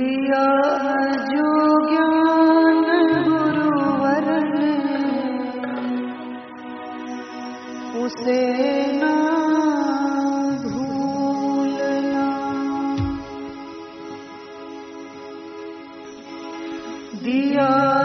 दिया है जो ज्ञान गुरुवर ने। उसे ना भूलना। दिया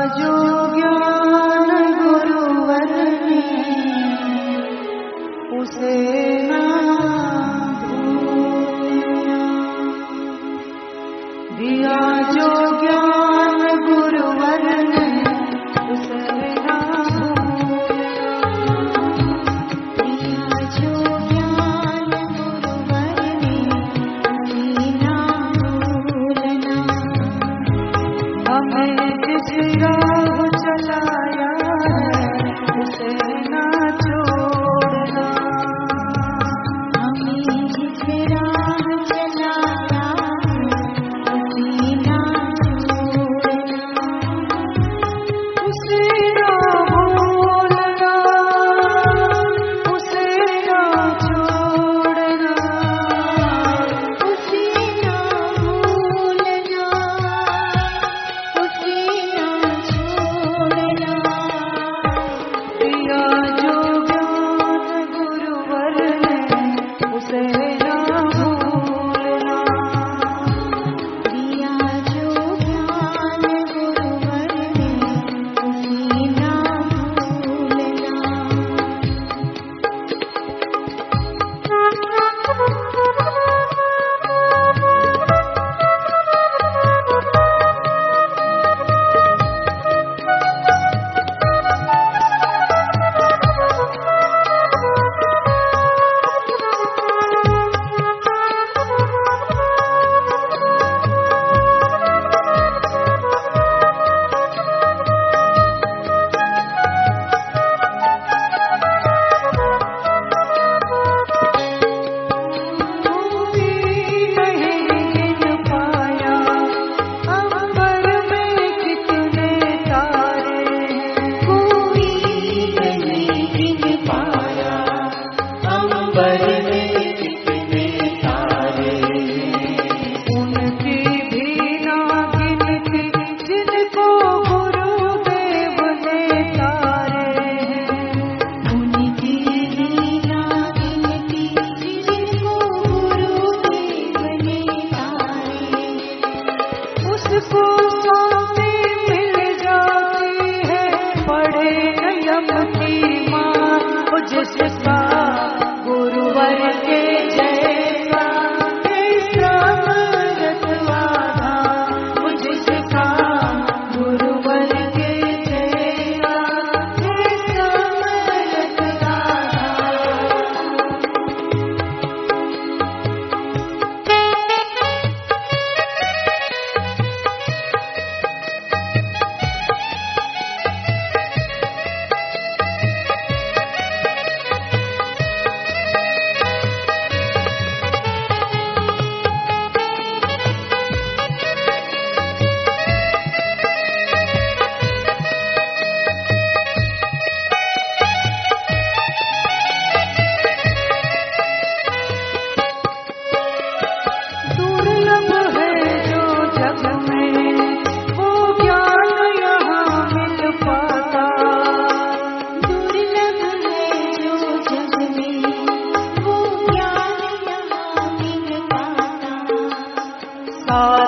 सा